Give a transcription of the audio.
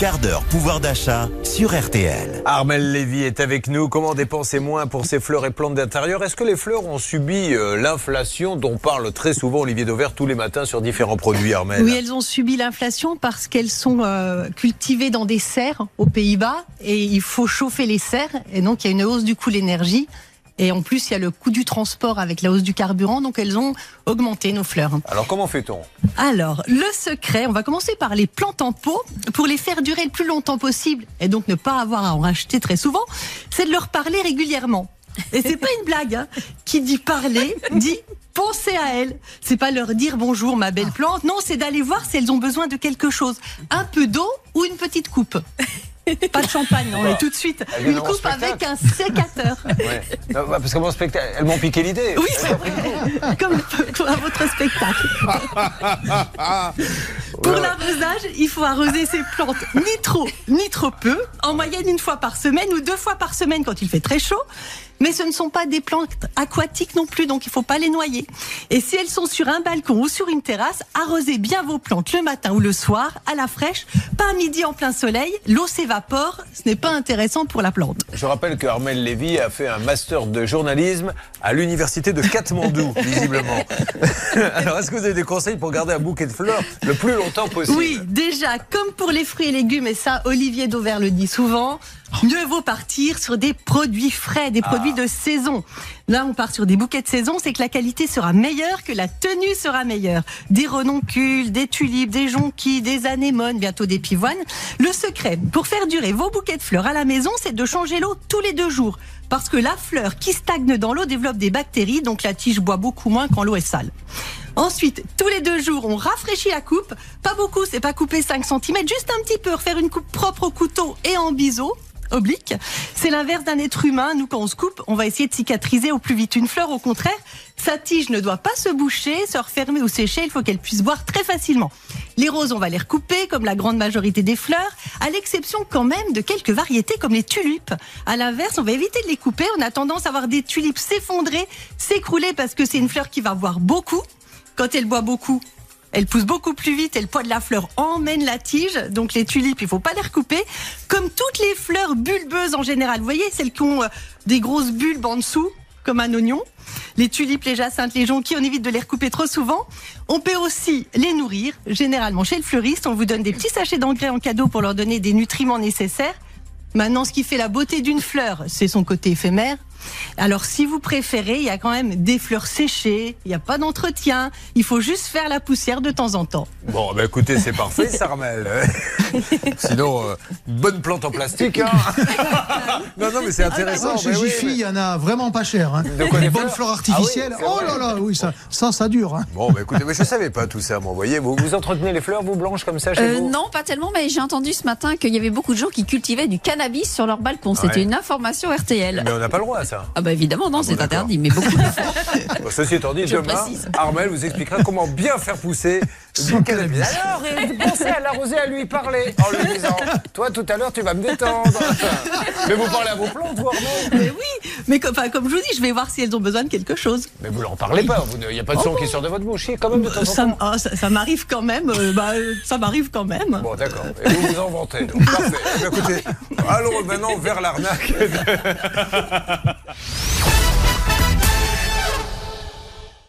quart d'heure pouvoir d'achat sur RTL. Armel Lévy est avec nous. Comment dépenser moins pour ses fleurs et plantes d'intérieur? Est-ce que les fleurs ont subi euh, l'inflation dont parle très souvent Olivier Dauvert tous les matins sur différents produits, Armel? Oui, elles ont subi l'inflation parce qu'elles sont euh, cultivées dans des serres aux Pays-Bas et il faut chauffer les serres et donc il y a une hausse du coût de l'énergie. Et en plus, il y a le coût du transport avec la hausse du carburant, donc elles ont augmenté nos fleurs. Alors comment fait-on? Alors, le secret, on va commencer par les plantes en pot. Pour les faire durer le plus longtemps possible, et donc ne pas avoir à en racheter très souvent, c'est de leur parler régulièrement. Et c'est pas une blague. Hein. Qui dit parler, dit penser à elles. C'est pas leur dire bonjour ma belle plante. Non, c'est d'aller voir si elles ont besoin de quelque chose. Un peu d'eau ou une petite coupe. Pas de champagne, on est tout de suite. Une coupe avec un sécateur. Ouais. Non, bah, Parce que mon spectacle, elles m'ont piqué l'idée. Oui, c'est vrai. Comme à votre spectacle. Pour l'arrosage, il faut arroser ces plantes ni trop, ni trop peu. En moyenne une fois par semaine ou deux fois par semaine quand il fait très chaud. Mais ce ne sont pas des plantes aquatiques non plus, donc il faut pas les noyer. Et si elles sont sur un balcon ou sur une terrasse, arrosez bien vos plantes le matin ou le soir, à la fraîche, pas à midi en plein soleil. L'eau s'évapore, ce n'est pas intéressant pour la plante. Je rappelle que Armel Lévy a fait un master de journalisme à l'université de Katmandou, visiblement. Alors, est-ce que vous avez des conseils pour garder un bouquet de fleurs le plus Oui, déjà, comme pour les fruits et légumes, et ça, Olivier Dauvert le dit souvent, mieux vaut partir sur des produits frais, des produits de saison. Là, on part sur des bouquets de saison, c'est que la qualité sera meilleure, que la tenue sera meilleure. Des renoncules, des tulipes, des jonquilles, des anémones, bientôt des pivoines. Le secret, pour faire durer vos bouquets de fleurs à la maison, c'est de changer l'eau tous les deux jours. Parce que la fleur qui stagne dans l'eau développe des bactéries, donc la tige boit beaucoup moins quand l'eau est sale. Ensuite, tous les deux jours, on rafraîchit la coupe. Pas beaucoup, c'est pas couper 5 cm, juste un petit peu, refaire une coupe propre au couteau et en biseau oblique. C'est l'inverse d'un être humain. Nous, quand on se coupe, on va essayer de cicatriser au plus vite. Une fleur, au contraire, sa tige ne doit pas se boucher, se refermer ou sécher. Il faut qu'elle puisse boire très facilement. Les roses, on va les recouper, comme la grande majorité des fleurs, à l'exception quand même de quelques variétés comme les tulipes. À l'inverse, on va éviter de les couper. On a tendance à avoir des tulipes s'effondrer, s'écrouler parce que c'est une fleur qui va boire beaucoup. Quand elle boit beaucoup, elle pousse beaucoup plus vite et le poids de la fleur emmène la tige. Donc les tulipes, il faut pas les recouper. Comme toutes les fleurs bulbeuses en général. Vous voyez, celles qui ont euh, des grosses bulbes en dessous, comme un oignon. Les tulipes, les jacinthes, les jonquilles, on évite de les recouper trop souvent. On peut aussi les nourrir. Généralement, chez le fleuriste, on vous donne des petits sachets d'engrais en cadeau pour leur donner des nutriments nécessaires. Maintenant, ce qui fait la beauté d'une fleur, c'est son côté éphémère. Alors, si vous préférez, il y a quand même des fleurs séchées, il n'y a pas d'entretien, il faut juste faire la poussière de temps en temps. Bon, bah écoutez, c'est parfait, Sarmel. Sinon, euh, bonne plante en plastique. Hein. non, non, mais c'est intéressant. Ah, chez mais oui, Jiffy, il mais- y en a vraiment pas cher. Hein. De quoi, les des bonnes fleurs Ah artificielles. oui, oh là là, oui, ça, ça, ça dure. Hein. Bon, bah écoutez, mais je savais pas tout ça, moi. Vous voyez, vous, vous entretenez les fleurs, vous, Blanche, comme ça, chez Euh, vous non, pas tellement, mais j'ai entendu ce matin qu'il y avait beaucoup de gens qui cultivaient du cannabis sur leur balcon. C'était Ouais. une information RTL. Mais on n'a pas le droit à ça. Ah bah évidemment, non, bon, c'est interdit, mais beaucoup. Bon, ceci étant dit, Je demain, précise. Armel vous expliquera comment bien faire pousser du cannabis. Alors, pensez à l'arroser, à lui parler, en lui disant Toi, tout à l'heure, tu vas me détendre. Mais vous parlez à vos plantes, vous, Armel Mais oui, mais comme, enfin, comme je vous dis, je vais voir si elles ont besoin de quelque chose. Mais vous n'en parlez pas. vous ne- Il n'y a pas de son qui sort de votre bouche, quand même, de temps en Ça, temps. ah, ça, ça m'arrive quand même. euh, bah, ça m'arrive quand même. Bon, d'accord. Et vous vous en vantez. Donc, parfait. Eh écoutez, allons maintenant vers l'arnaque.